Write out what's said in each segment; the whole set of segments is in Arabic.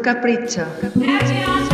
capricho. Gracias.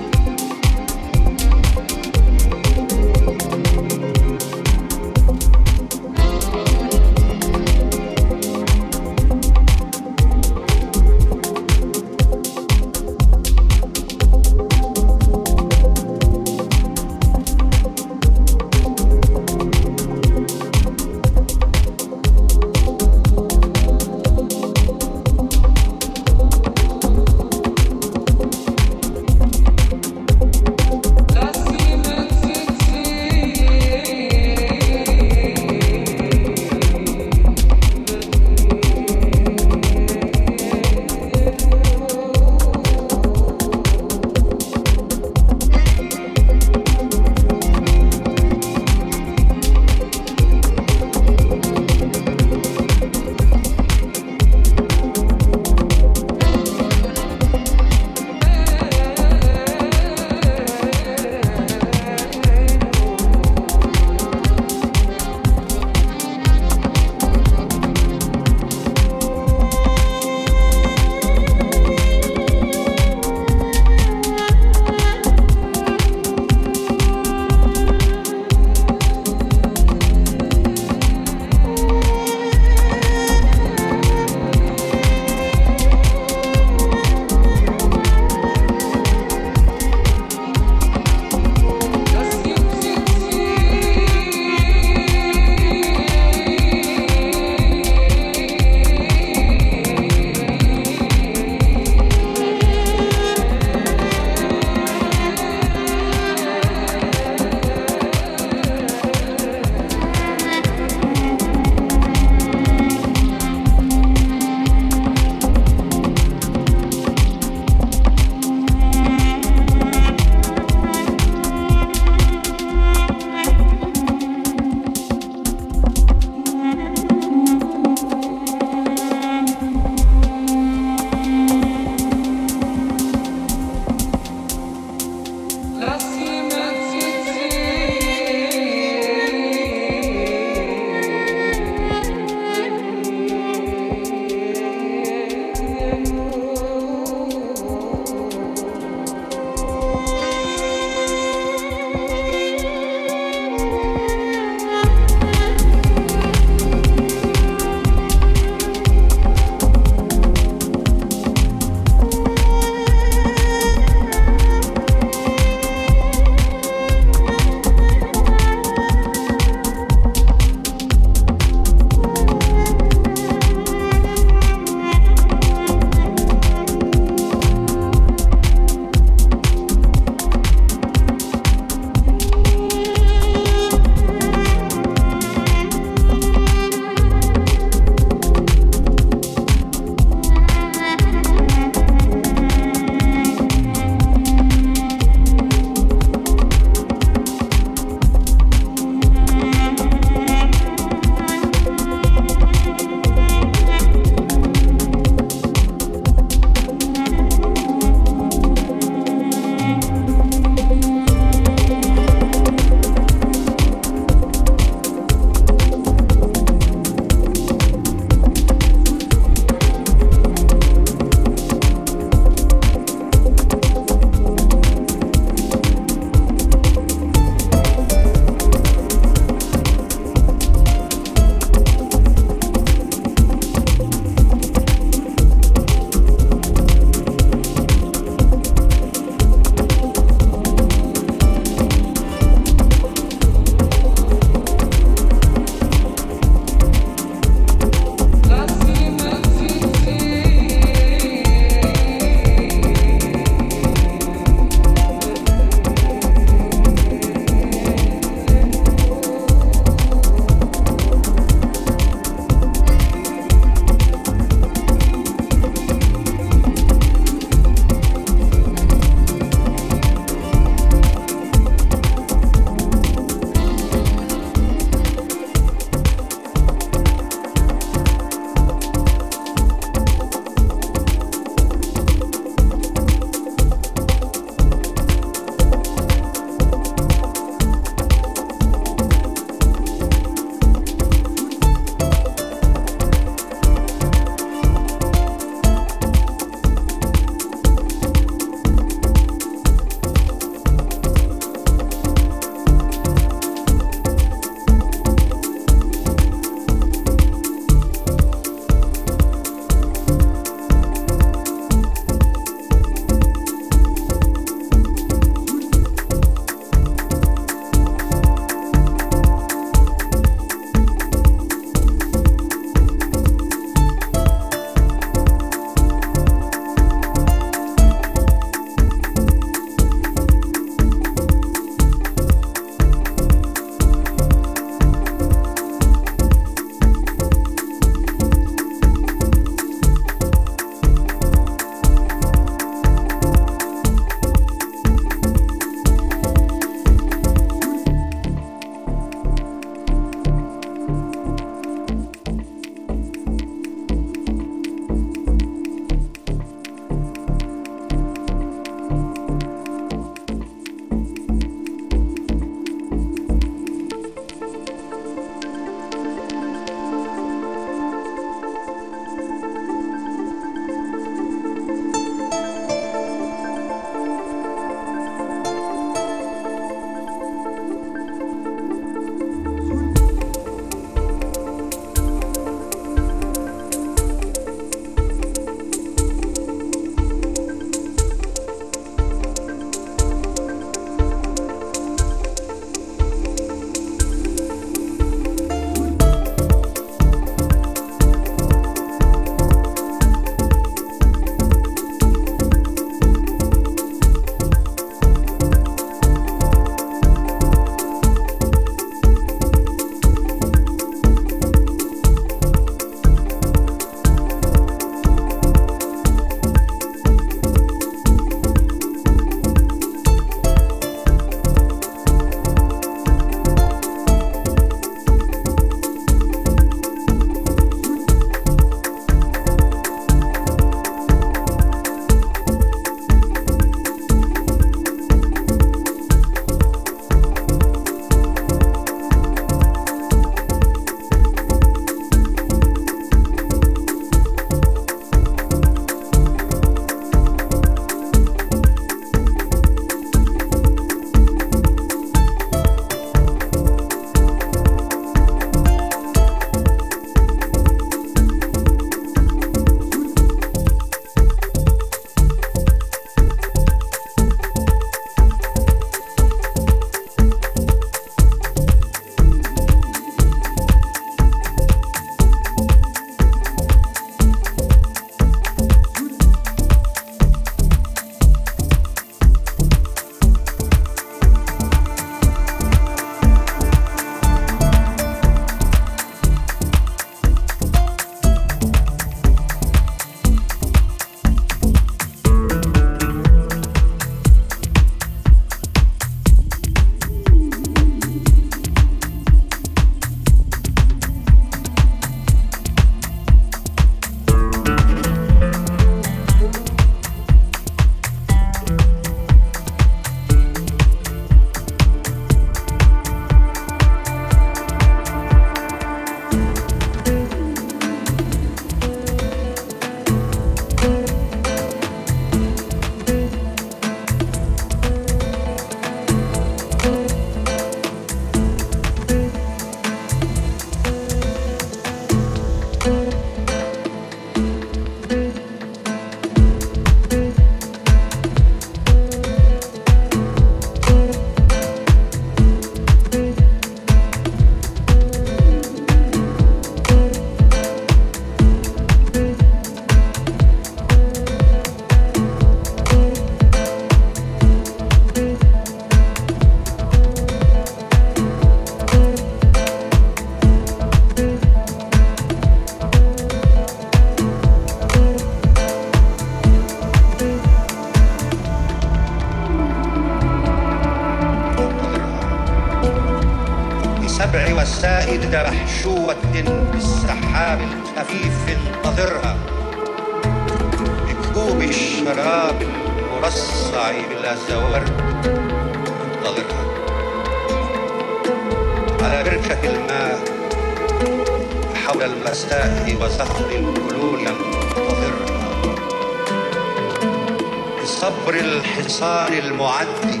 صبر الحصار المعدي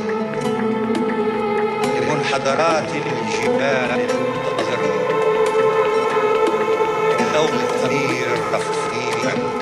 لمنحدرات الجبال المنتظرة. ذوق الضمير رفيعا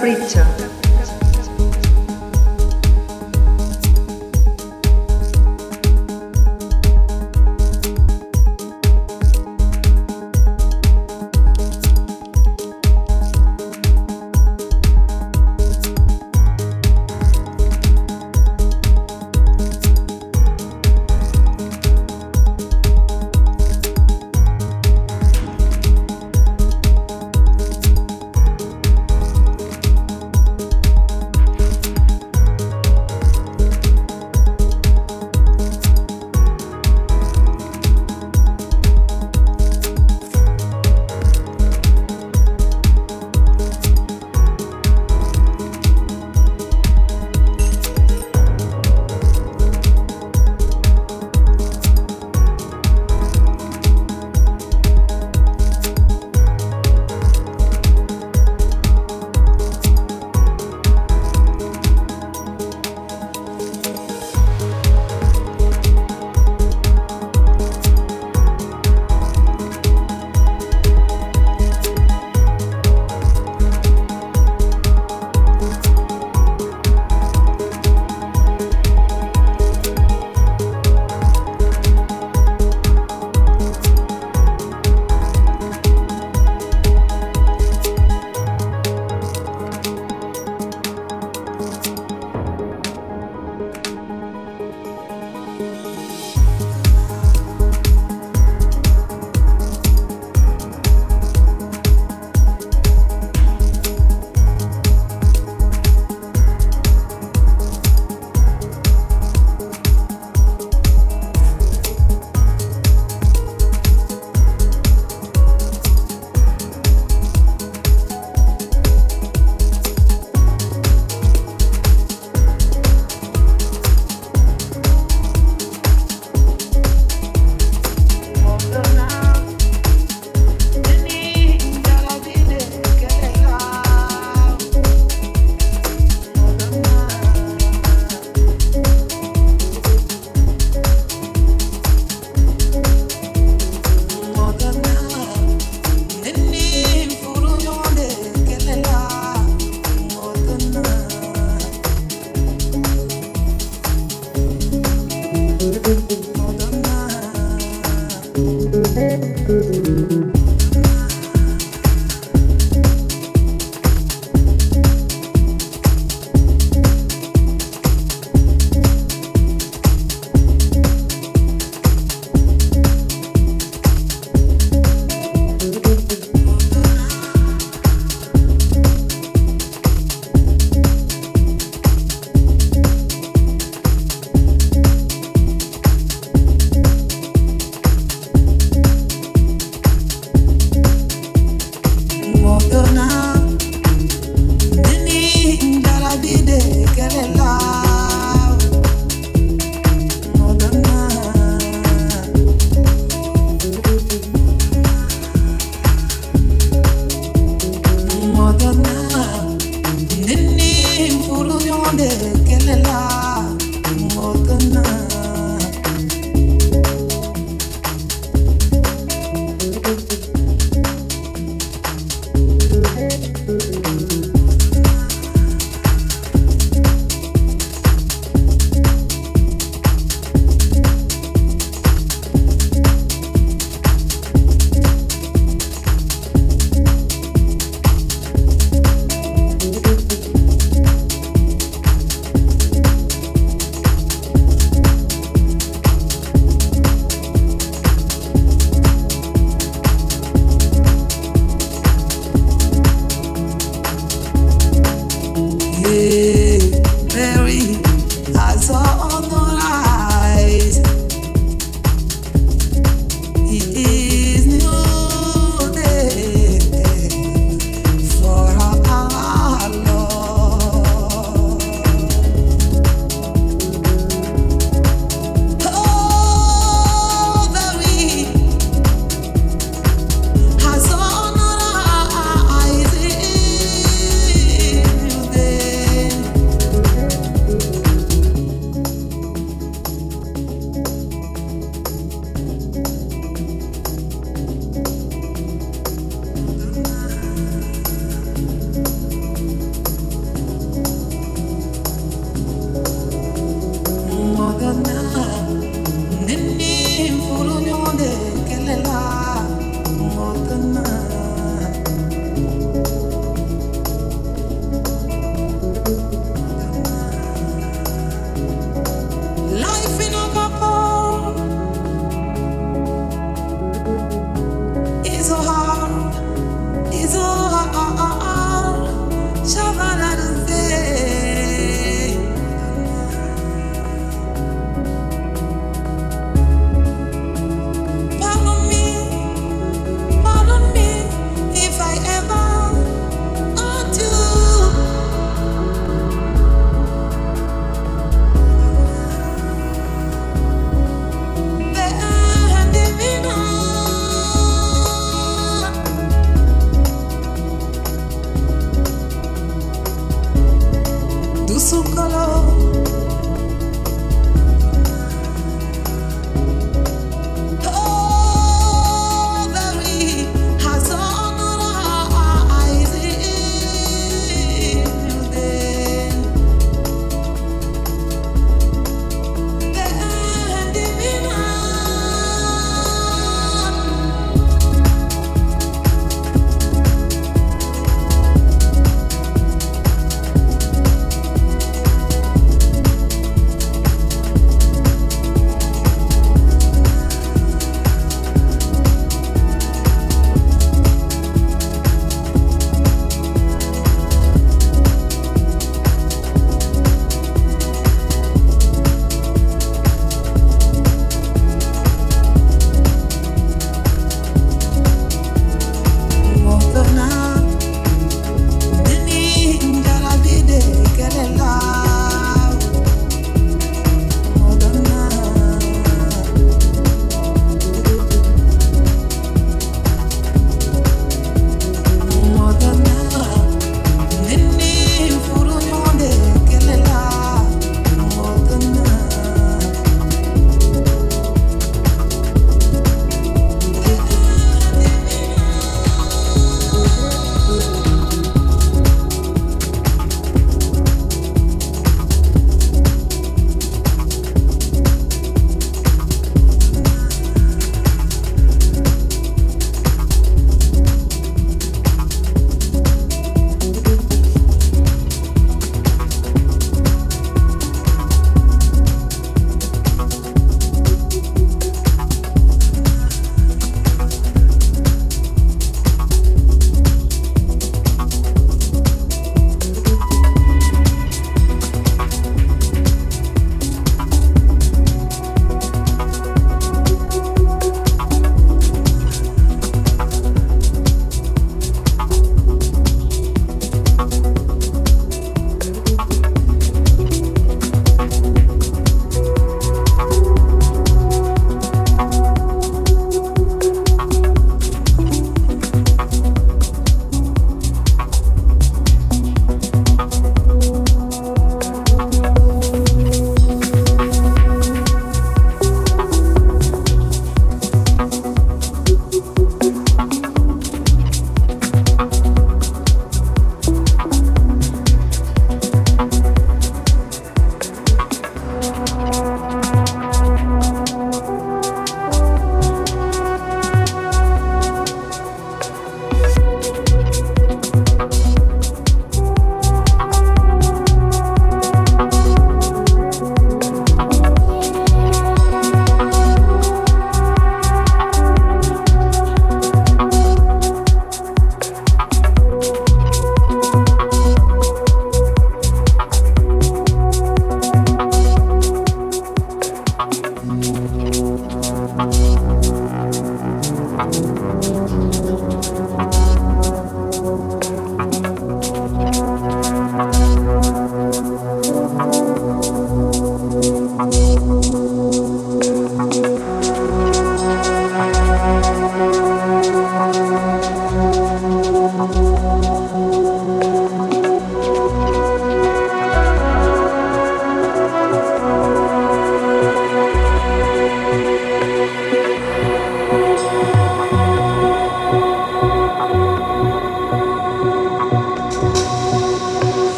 Pritchard.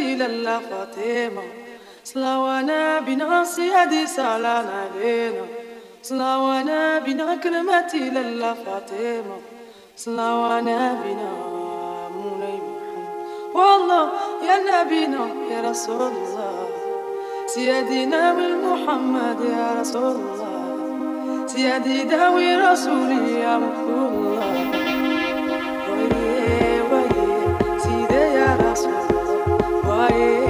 Capriccio. للا فاطمة. صلوانا بنا سيدي سالانا بينا صلوانا بنا كلمتي للا فاطمة. صلوانا بنا مولاي محمد. والله يا نبينا يا رسول الله سيدنا محمد يا رسول الله سيدي داوي رسولي يا مقبول الله الله